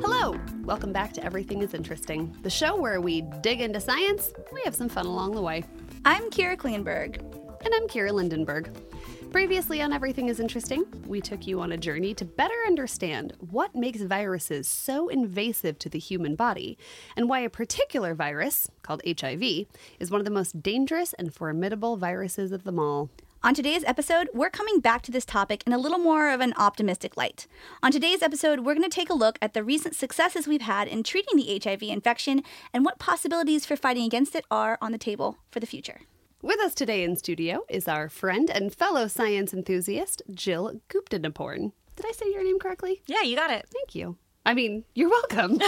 Hello! Welcome back to Everything is Interesting, the show where we dig into science, we have some fun along the way. I'm Kira Kleinberg. And I'm Kira Lindenberg. Previously on Everything is Interesting, we took you on a journey to better understand what makes viruses so invasive to the human body and why a particular virus, called HIV, is one of the most dangerous and formidable viruses of them all. On today's episode, we're coming back to this topic in a little more of an optimistic light. On today's episode, we're going to take a look at the recent successes we've had in treating the HIV infection and what possibilities for fighting against it are on the table for the future. With us today in studio is our friend and fellow science enthusiast, Jill Guptanaporn. Did I say your name correctly? Yeah, you got it. Thank you. I mean, you're welcome.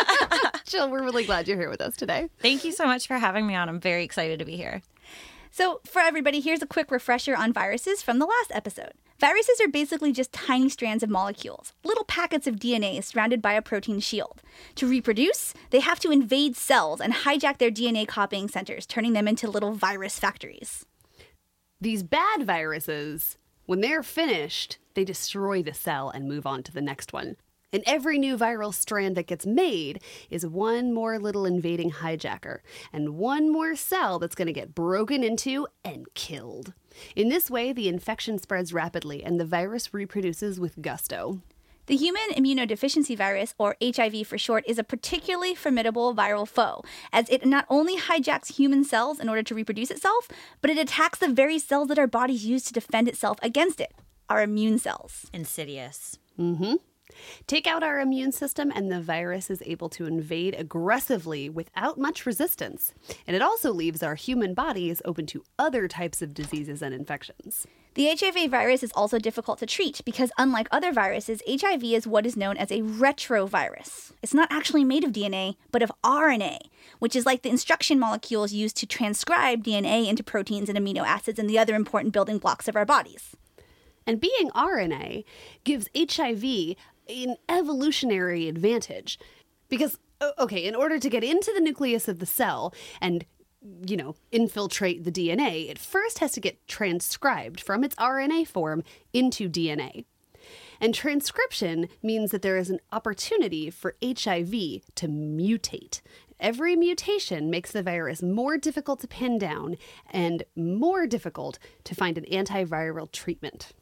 Jill, we're really glad you're here with us today. Thank you so much for having me on. I'm very excited to be here. So, for everybody, here's a quick refresher on viruses from the last episode. Viruses are basically just tiny strands of molecules, little packets of DNA surrounded by a protein shield. To reproduce, they have to invade cells and hijack their DNA copying centers, turning them into little virus factories. These bad viruses, when they're finished, they destroy the cell and move on to the next one. And every new viral strand that gets made is one more little invading hijacker and one more cell that's going to get broken into and killed. In this way, the infection spreads rapidly and the virus reproduces with gusto. The human immunodeficiency virus, or HIV for short, is a particularly formidable viral foe, as it not only hijacks human cells in order to reproduce itself, but it attacks the very cells that our bodies use to defend itself against it our immune cells. Insidious. Mm hmm. Take out our immune system, and the virus is able to invade aggressively without much resistance. And it also leaves our human bodies open to other types of diseases and infections. The HIV virus is also difficult to treat because, unlike other viruses, HIV is what is known as a retrovirus. It's not actually made of DNA, but of RNA, which is like the instruction molecules used to transcribe DNA into proteins and amino acids and the other important building blocks of our bodies. And being RNA gives HIV an evolutionary advantage. Because, okay, in order to get into the nucleus of the cell and you know, infiltrate the DNA, it first has to get transcribed from its RNA form into DNA. And transcription means that there is an opportunity for HIV to mutate. Every mutation makes the virus more difficult to pin down and more difficult to find an antiviral treatment.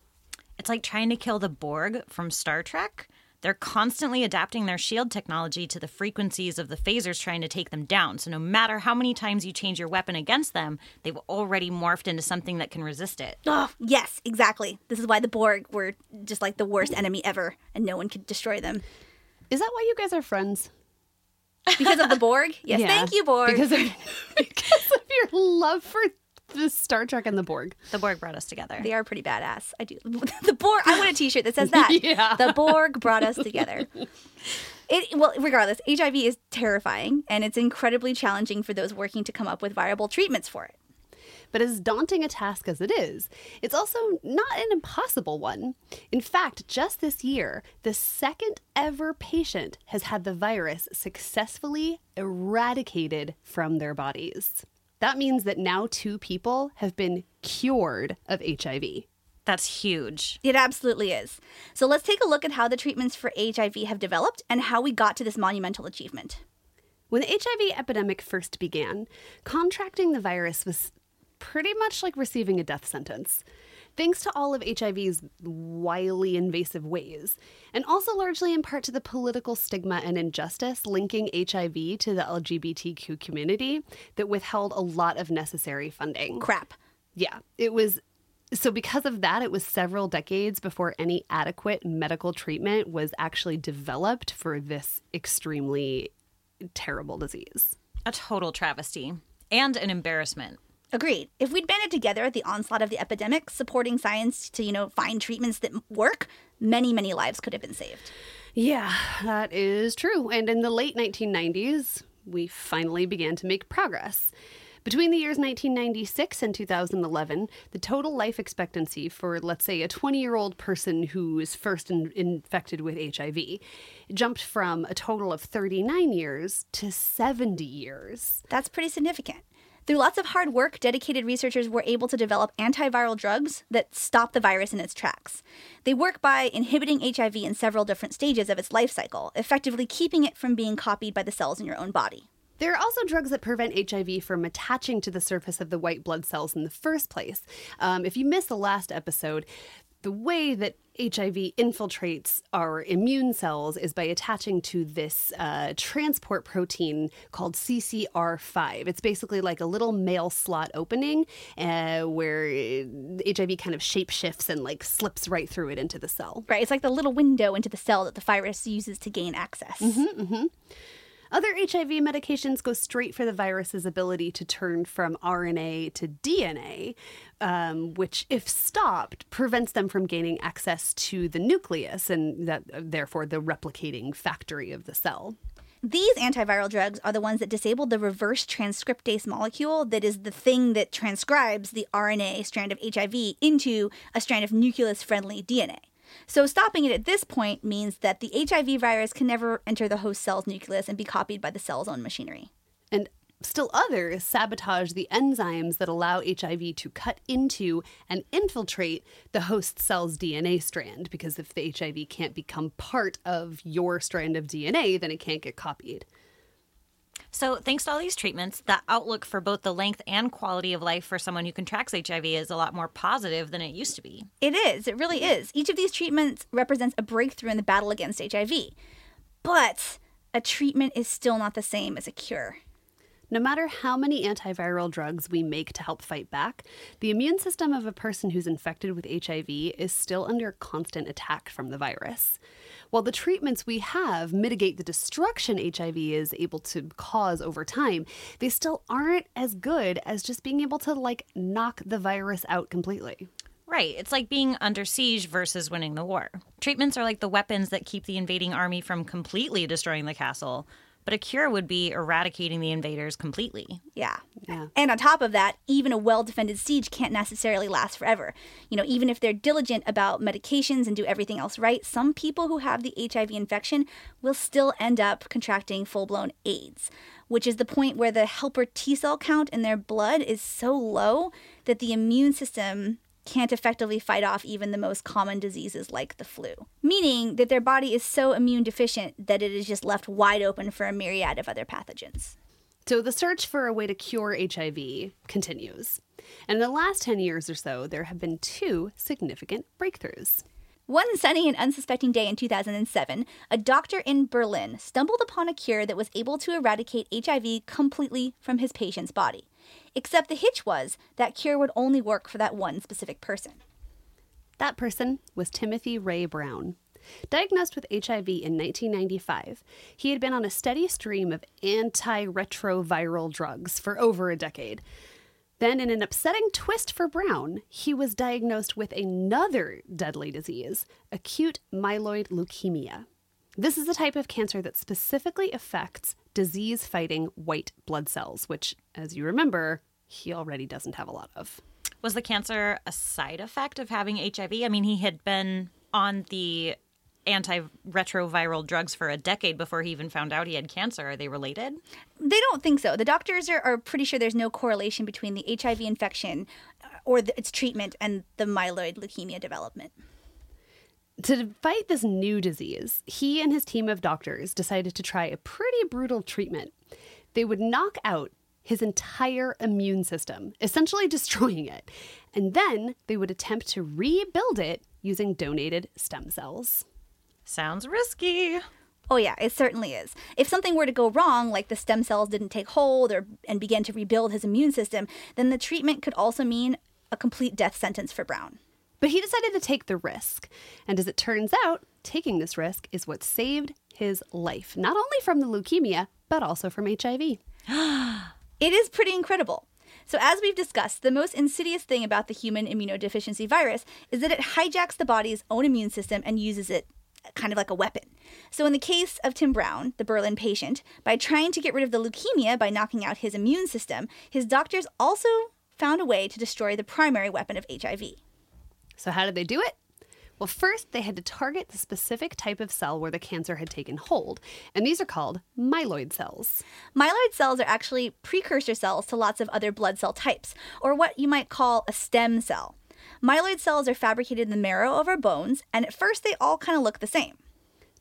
It's like trying to kill the Borg from Star Trek. They're constantly adapting their shield technology to the frequencies of the phasers trying to take them down. So no matter how many times you change your weapon against them, they've already morphed into something that can resist it. Oh, yes, exactly. This is why the Borg were just like the worst enemy ever, and no one could destroy them. Is that why you guys are friends? Because of the Borg? Yes, Yeah. thank you, Borg. Because of, because of your love for the Star Trek and the Borg. The Borg brought us together. They are pretty badass. I do. The Borg. I want a T-shirt that says that. Yeah. The Borg brought us together. It, well, regardless, HIV is terrifying, and it's incredibly challenging for those working to come up with viable treatments for it. But as daunting a task as it is, it's also not an impossible one. In fact, just this year, the second ever patient has had the virus successfully eradicated from their bodies. That means that now two people have been cured of HIV. That's huge. It absolutely is. So let's take a look at how the treatments for HIV have developed and how we got to this monumental achievement. When the HIV epidemic first began, contracting the virus was pretty much like receiving a death sentence. Thanks to all of HIV's wily invasive ways, and also largely in part to the political stigma and injustice linking HIV to the LGBTQ community that withheld a lot of necessary funding. Crap. Yeah, it was. So, because of that, it was several decades before any adequate medical treatment was actually developed for this extremely terrible disease. A total travesty and an embarrassment. Agreed. If we'd banded together at the onslaught of the epidemic, supporting science to, you know, find treatments that work, many, many lives could have been saved. Yeah, that is true. And in the late 1990s, we finally began to make progress. Between the years 1996 and 2011, the total life expectancy for, let's say, a 20 year old person who is first in- infected with HIV jumped from a total of 39 years to 70 years. That's pretty significant. Through lots of hard work, dedicated researchers were able to develop antiviral drugs that stop the virus in its tracks. They work by inhibiting HIV in several different stages of its life cycle, effectively keeping it from being copied by the cells in your own body. There are also drugs that prevent HIV from attaching to the surface of the white blood cells in the first place. Um, if you missed the last episode, the way that HIV infiltrates our immune cells is by attaching to this uh, transport protein called CCR5. It's basically like a little mail slot opening uh, where HIV kind of shapeshifts and like slips right through it into the cell. Right, it's like the little window into the cell that the virus uses to gain access. Other HIV medications go straight for the virus's ability to turn from RNA to DNA, um, which, if stopped, prevents them from gaining access to the nucleus and that, therefore the replicating factory of the cell. These antiviral drugs are the ones that disable the reverse transcriptase molecule that is the thing that transcribes the RNA strand of HIV into a strand of nucleus friendly DNA. So, stopping it at this point means that the HIV virus can never enter the host cell's nucleus and be copied by the cell's own machinery. And still others sabotage the enzymes that allow HIV to cut into and infiltrate the host cell's DNA strand, because if the HIV can't become part of your strand of DNA, then it can't get copied. So, thanks to all these treatments, the outlook for both the length and quality of life for someone who contracts HIV is a lot more positive than it used to be. It is, it really is. Each of these treatments represents a breakthrough in the battle against HIV. But a treatment is still not the same as a cure. No matter how many antiviral drugs we make to help fight back, the immune system of a person who's infected with HIV is still under constant attack from the virus. While the treatments we have mitigate the destruction HIV is able to cause over time, they still aren't as good as just being able to, like, knock the virus out completely. Right. It's like being under siege versus winning the war. Treatments are like the weapons that keep the invading army from completely destroying the castle, but a cure would be eradicating the invaders completely. Yeah. Yeah. And on top of that, even a well defended siege can't necessarily last forever. You know, even if they're diligent about medications and do everything else right, some people who have the HIV infection will still end up contracting full blown AIDS, which is the point where the helper T cell count in their blood is so low that the immune system can't effectively fight off even the most common diseases like the flu, meaning that their body is so immune deficient that it is just left wide open for a myriad of other pathogens. So the search for a way to cure HIV continues. And in the last 10 years or so, there have been two significant breakthroughs. One sunny and unsuspecting day in 2007, a doctor in Berlin stumbled upon a cure that was able to eradicate HIV completely from his patient's body. Except the hitch was that cure would only work for that one specific person. That person was Timothy Ray Brown. Diagnosed with HIV in 1995, he had been on a steady stream of antiretroviral drugs for over a decade. Then, in an upsetting twist for Brown, he was diagnosed with another deadly disease acute myeloid leukemia. This is a type of cancer that specifically affects disease fighting white blood cells, which, as you remember, he already doesn't have a lot of. Was the cancer a side effect of having HIV? I mean, he had been on the antiretroviral drugs for a decade before he even found out he had cancer. Are they related? They don't think so. The doctors are, are pretty sure there's no correlation between the HIV infection uh, or the, its treatment and the myeloid leukemia development. To fight this new disease, he and his team of doctors decided to try a pretty brutal treatment. They would knock out his entire immune system, essentially destroying it. And then they would attempt to rebuild it using donated stem cells. Sounds risky. Oh yeah, it certainly is. If something were to go wrong, like the stem cells didn't take hold or and begin to rebuild his immune system, then the treatment could also mean a complete death sentence for Brown. But he decided to take the risk. And as it turns out, taking this risk is what saved his life, not only from the leukemia, but also from HIV. It is pretty incredible. So, as we've discussed, the most insidious thing about the human immunodeficiency virus is that it hijacks the body's own immune system and uses it kind of like a weapon. So, in the case of Tim Brown, the Berlin patient, by trying to get rid of the leukemia by knocking out his immune system, his doctors also found a way to destroy the primary weapon of HIV. So, how did they do it? Well, first, they had to target the specific type of cell where the cancer had taken hold, and these are called myeloid cells. Myeloid cells are actually precursor cells to lots of other blood cell types, or what you might call a stem cell. Myeloid cells are fabricated in the marrow of our bones, and at first they all kind of look the same.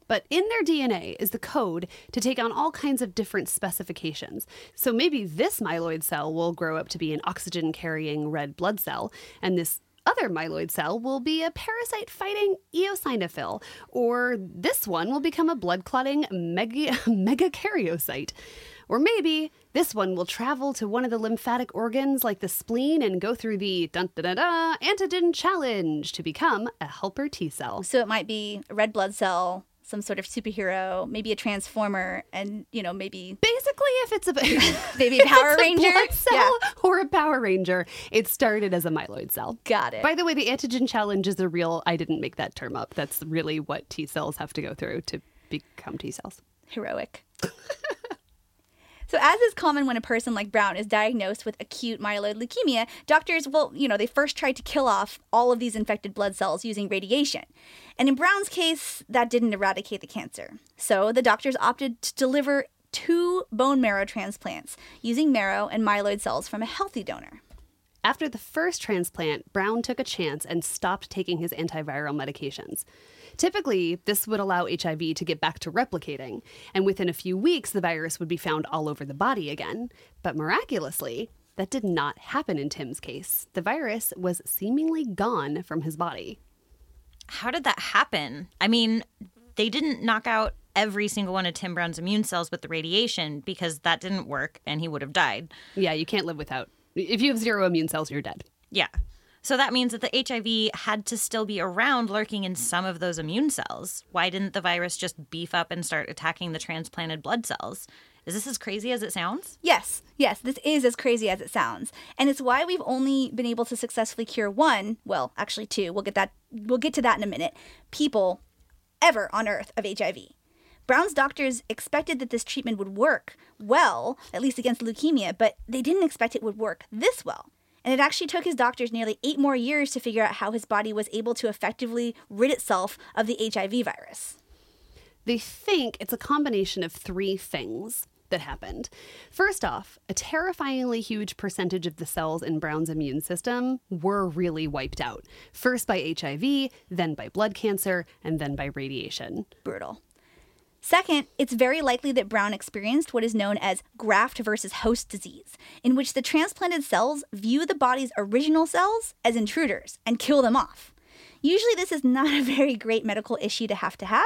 But in their DNA is the code to take on all kinds of different specifications. So maybe this myeloid cell will grow up to be an oxygen carrying red blood cell, and this other myeloid cell will be a parasite fighting eosinophil, or this one will become a blood clotting mega- megakaryocyte. Or maybe this one will travel to one of the lymphatic organs like the spleen and go through the dun da da da antigen challenge to become a helper T cell. So it might be a red blood cell, some sort of superhero, maybe a transformer, and you know maybe Basically, if it's a maybe Power a Ranger. blood cell or a Power Ranger, it started as a myeloid cell. Got it. By the way, the antigen challenge is a real. I didn't make that term up. That's really what T cells have to go through to become T cells. Heroic. So, as is common when a person like Brown is diagnosed with acute myeloid leukemia, doctors, well, you know, they first tried to kill off all of these infected blood cells using radiation. And in Brown's case, that didn't eradicate the cancer. So, the doctors opted to deliver two bone marrow transplants using marrow and myeloid cells from a healthy donor. After the first transplant, Brown took a chance and stopped taking his antiviral medications. Typically, this would allow HIV to get back to replicating, and within a few weeks, the virus would be found all over the body again. But miraculously, that did not happen in Tim's case. The virus was seemingly gone from his body. How did that happen? I mean, they didn't knock out every single one of Tim Brown's immune cells with the radiation because that didn't work and he would have died. Yeah, you can't live without. If you have zero immune cells, you're dead. Yeah. So that means that the HIV had to still be around lurking in some of those immune cells. Why didn't the virus just beef up and start attacking the transplanted blood cells? Is this as crazy as it sounds? Yes, yes, this is as crazy as it sounds. And it's why we've only been able to successfully cure one, well, actually two, we'll get that we'll get to that in a minute, people ever on earth of HIV. Brown's doctors expected that this treatment would work well, at least against leukemia, but they didn't expect it would work this well. And it actually took his doctors nearly eight more years to figure out how his body was able to effectively rid itself of the HIV virus. They think it's a combination of three things that happened. First off, a terrifyingly huge percentage of the cells in Brown's immune system were really wiped out. First by HIV, then by blood cancer, and then by radiation. brutal. Second, it's very likely that Brown experienced what is known as graft versus host disease, in which the transplanted cells view the body's original cells as intruders and kill them off. Usually, this is not a very great medical issue to have to have,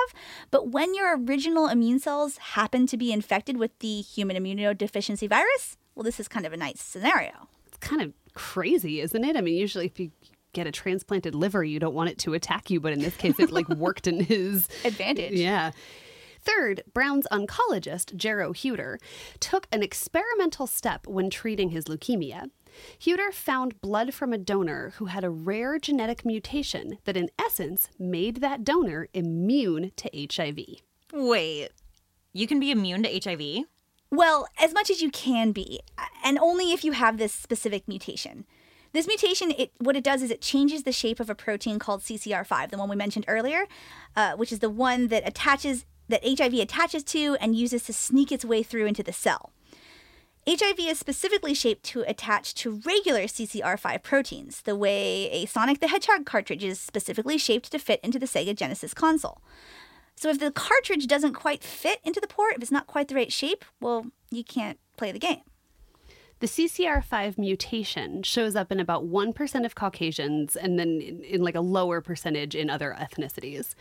but when your original immune cells happen to be infected with the human immunodeficiency virus, well, this is kind of a nice scenario. It's kind of crazy, isn't it? I mean, usually if you get a transplanted liver, you don't want it to attack you, but in this case, it like worked in his Advantage. Yeah. Third, Brown's oncologist, Gero Hütter, took an experimental step when treating his leukemia. Hütter found blood from a donor who had a rare genetic mutation that, in essence, made that donor immune to HIV. Wait, you can be immune to HIV? Well, as much as you can be, and only if you have this specific mutation. This mutation, it, what it does is it changes the shape of a protein called CCR5, the one we mentioned earlier, uh, which is the one that attaches that HIV attaches to and uses to sneak its way through into the cell. HIV is specifically shaped to attach to regular CCR5 proteins, the way a Sonic the Hedgehog cartridge is specifically shaped to fit into the Sega Genesis console. So if the cartridge doesn't quite fit into the port, if it's not quite the right shape, well, you can't play the game. The CCR5 mutation shows up in about 1% of Caucasians and then in, in like a lower percentage in other ethnicities.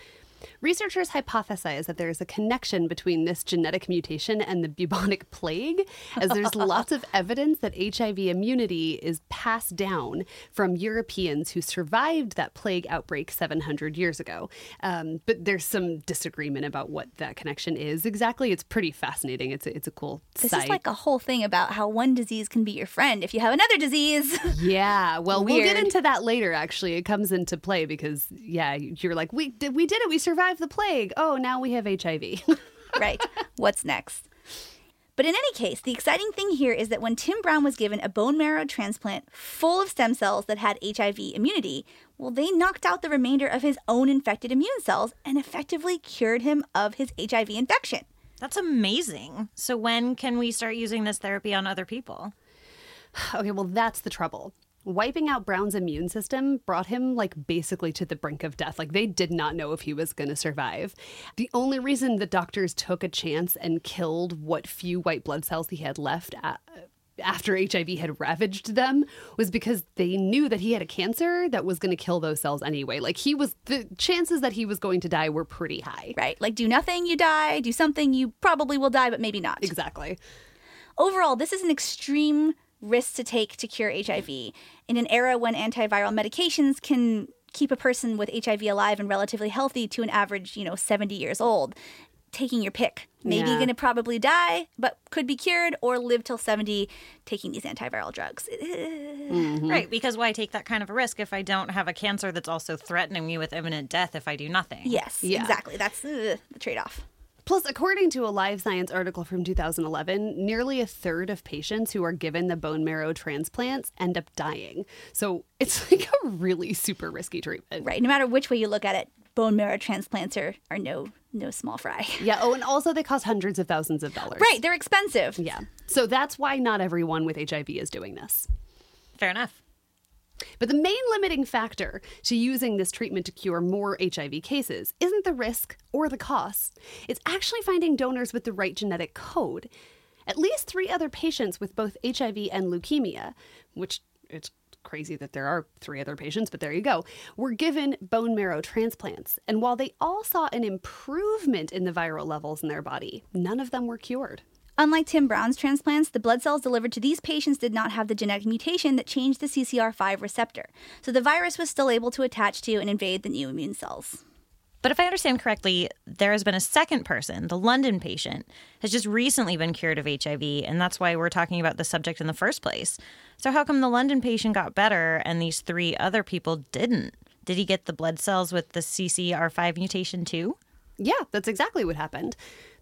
Researchers hypothesize that there is a connection between this genetic mutation and the bubonic plague, as there's lots of evidence that HIV immunity is passed down from Europeans who survived that plague outbreak 700 years ago. Um, but there's some disagreement about what that connection is exactly. It's pretty fascinating. It's a, it's a cool This site. is like a whole thing about how one disease can be your friend if you have another disease. Yeah, well, we'll get into that later. Actually, it comes into play because yeah, you're like, we did, we did it. We survived the plague. Oh, now we have HIV. right. What's next? But in any case, the exciting thing here is that when Tim Brown was given a bone marrow transplant full of stem cells that had HIV immunity, well, they knocked out the remainder of his own infected immune cells and effectively cured him of his HIV infection. That's amazing. So, when can we start using this therapy on other people? Okay, well, that's the trouble. Wiping out Brown's immune system brought him like basically to the brink of death. Like they did not know if he was going to survive. The only reason the doctors took a chance and killed what few white blood cells he had left at, after HIV had ravaged them was because they knew that he had a cancer that was going to kill those cells anyway. Like he was, the chances that he was going to die were pretty high. Right. Like do nothing, you die. Do something, you probably will die, but maybe not. Exactly. Overall, this is an extreme risk to take to cure HIV in an era when antiviral medications can keep a person with HIV alive and relatively healthy to an average, you know, 70 years old. Taking your pick. Maybe Yeah. going to probably die, but could be cured or live till 70 taking these antiviral drugs. Right, because why take that kind of a risk if I don't have a cancer that's also threatening me with imminent death if I do nothing? Yes, Yeah. exactly. That's uh, the trade off. Plus, according to a Live Science article from 2011, nearly a third of patients who are given the bone marrow transplants end up dying. So it's like a really super risky treatment. Right. No matter which way you look at it, bone marrow transplants are, are no no small fry. Yeah. Oh, and also they cost hundreds of thousands of dollars. Right. They're expensive. Yeah. So that's why not everyone with HIV is doing this. Fair enough. But the main limiting factor to using this treatment to cure more HIV cases isn't the risk or the cost. It's actually finding donors with the right genetic code. At least three other patients with both HIV and leukemia, which it's crazy that there are three other patients, but there you go, were given bone marrow transplants. And while they all saw an improvement in the viral levels in their body, none of them were cured. Unlike Tim Brown's transplants, the blood cells delivered to these patients did not have the genetic mutation that changed the CCR5 receptor. So the virus was still able to attach to and invade the new immune cells. But if I understand correctly, there has been a second person, the London patient, has just recently been cured of HIV, and that's why we're talking about the subject in the first place. So how come the London patient got better and these three other people didn't? Did he get the blood cells with the CCR5 mutation too? Yeah, that's exactly what happened.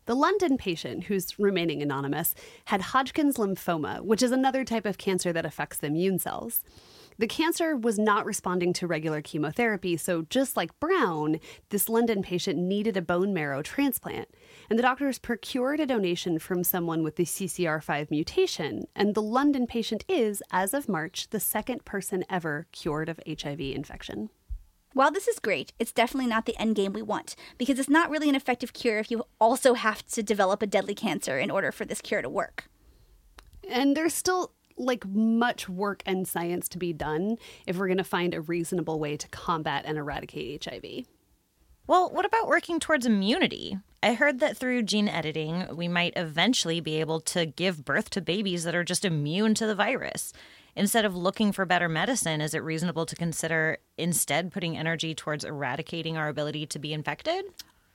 The London patient, who's remaining anonymous, had Hodgkin's lymphoma, which is another type of cancer that affects the immune cells. The cancer was not responding to regular chemotherapy, so just like Brown, this London patient needed a bone marrow transplant. And the doctors procured a donation from someone with the CCR5 mutation, and the London patient is, as of March, the second person ever cured of HIV infection. While this is great, it's definitely not the end game we want, because it's not really an effective cure if you also have to develop a deadly cancer in order for this cure to work. And there's still like much work and science to be done if we're going to find a reasonable way to combat and eradicate HIV. Well, what about working towards immunity? I heard that through gene editing, we might eventually be able to give birth to babies that are just immune to the virus. Instead of looking for better medicine, is it reasonable to consider instead putting energy towards eradicating our ability to be infected?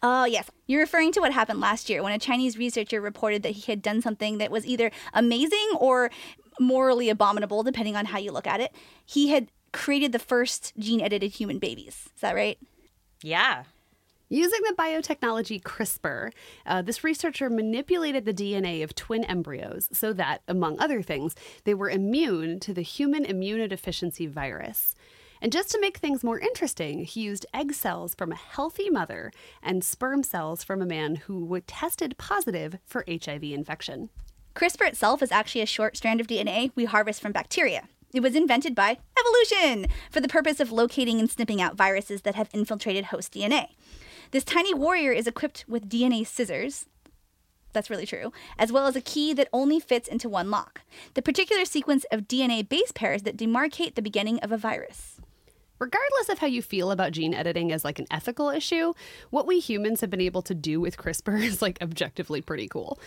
Oh, yes. You're referring to what happened last year when a Chinese researcher reported that he had done something that was either amazing or morally abominable, depending on how you look at it. He had created the first gene edited human babies. Is that right? Yeah. Using the biotechnology CRISPR, uh, this researcher manipulated the DNA of twin embryos so that, among other things, they were immune to the human immunodeficiency virus. And just to make things more interesting, he used egg cells from a healthy mother and sperm cells from a man who tested positive for HIV infection. CRISPR itself is actually a short strand of DNA we harvest from bacteria. It was invented by evolution for the purpose of locating and snipping out viruses that have infiltrated host DNA. This tiny warrior is equipped with DNA scissors. That's really true, as well as a key that only fits into one lock. The particular sequence of DNA base pairs that demarcate the beginning of a virus. Regardless of how you feel about gene editing as like an ethical issue, what we humans have been able to do with CRISPR is like objectively pretty cool.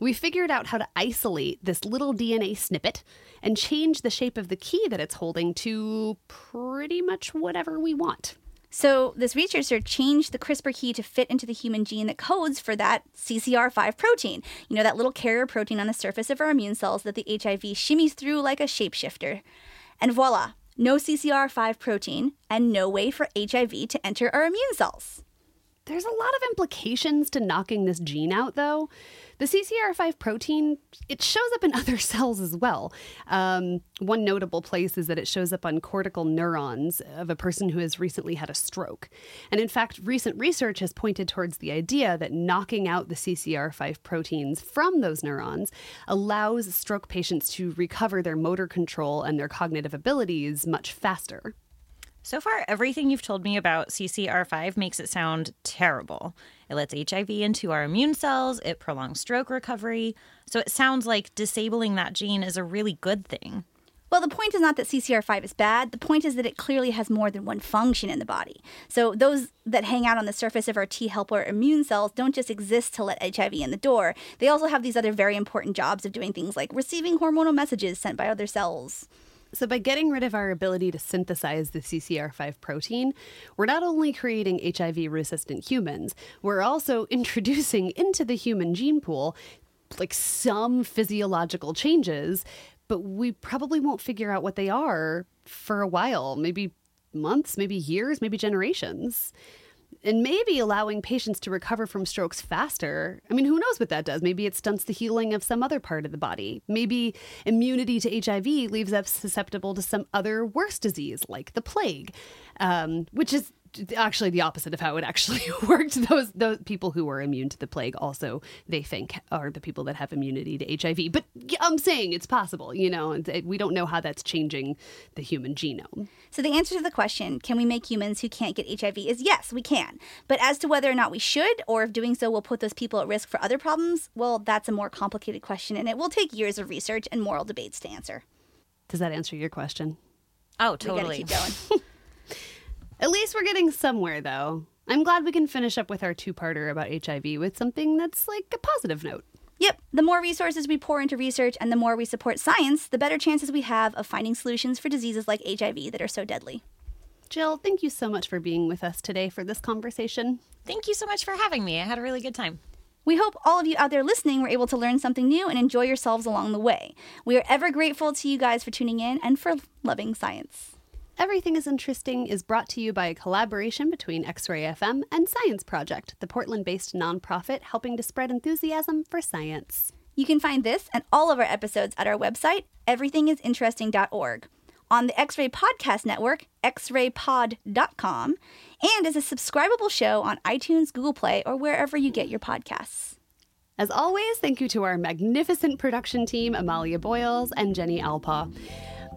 We figured out how to isolate this little DNA snippet and change the shape of the key that it's holding to pretty much whatever we want. So, this researcher changed the CRISPR key to fit into the human gene that codes for that CCR5 protein. You know, that little carrier protein on the surface of our immune cells that the HIV shimmies through like a shapeshifter. And voila, no CCR5 protein and no way for HIV to enter our immune cells. There's a lot of implications to knocking this gene out, though. The CCR5 protein, it shows up in other cells as well. Um, one notable place is that it shows up on cortical neurons of a person who has recently had a stroke. And in fact, recent research has pointed towards the idea that knocking out the CCR5 proteins from those neurons allows stroke patients to recover their motor control and their cognitive abilities much faster. So far, everything you've told me about CCR5 makes it sound terrible. It lets HIV into our immune cells, it prolongs stroke recovery. So it sounds like disabling that gene is a really good thing. Well, the point is not that CCR5 is bad. The point is that it clearly has more than one function in the body. So, those that hang out on the surface of our T helper immune cells don't just exist to let HIV in the door. They also have these other very important jobs of doing things like receiving hormonal messages sent by other cells. So, by getting rid of our ability to synthesize the CCR5 protein, we're not only creating HIV resistant humans, we're also introducing into the human gene pool like some physiological changes, but we probably won't figure out what they are for a while, maybe months, maybe years, maybe generations and maybe allowing patients to recover from strokes faster. I mean, who knows what that does? Maybe it stunts the healing of some other part of the body. Maybe immunity to HIV leaves us susceptible to some other worse disease like the plague, um, which is actually the opposite of how it actually worked. Those those people who are immune to the plague also they think are the people that have immunity to HIV. But I'm saying it's possible, you know, we don't know how that's changing the human genome. So the answer to the question, can we make humans who can't get HIV is yes, we can. But as to whether or not we should or if doing so will put those people at risk for other problems, well, that's a more complicated question and it will take years of research and moral debates to answer. Does that answer your question? Oh, totally. keep going. At least we're getting somewhere, though. I'm glad we can finish up with our two parter about HIV with something that's like a positive note. Yep, the more resources we pour into research and the more we support science, the better chances we have of finding solutions for diseases like HIV that are so deadly. Jill, thank you so much for being with us today for this conversation. Thank you so much for having me. I had a really good time. We hope all of you out there listening were able to learn something new and enjoy yourselves along the way. We are ever grateful to you guys for tuning in and for loving science. Everything is Interesting is brought to you by a collaboration between X Ray FM and Science Project, the Portland based nonprofit helping to spread enthusiasm for science. You can find this and all of our episodes at our website, everythingisinteresting.org, on the X Ray Podcast Network, xraypod.com, and as a subscribable show on iTunes, Google Play, or wherever you get your podcasts. As always, thank you to our magnificent production team, Amalia Boyles and Jenny Alpa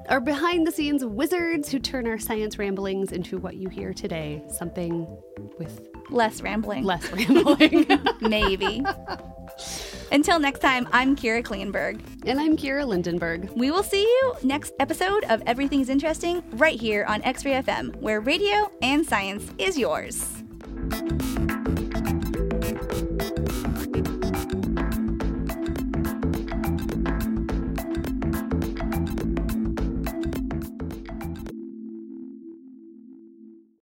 our behind the scenes wizards who turn our science ramblings into what you hear today something with less rambling. Less rambling. Maybe. Until next time, I'm Kira Kleinberg. And I'm Kira Lindenberg. We will see you next episode of Everything's Interesting right here on X Ray FM, where radio and science is yours.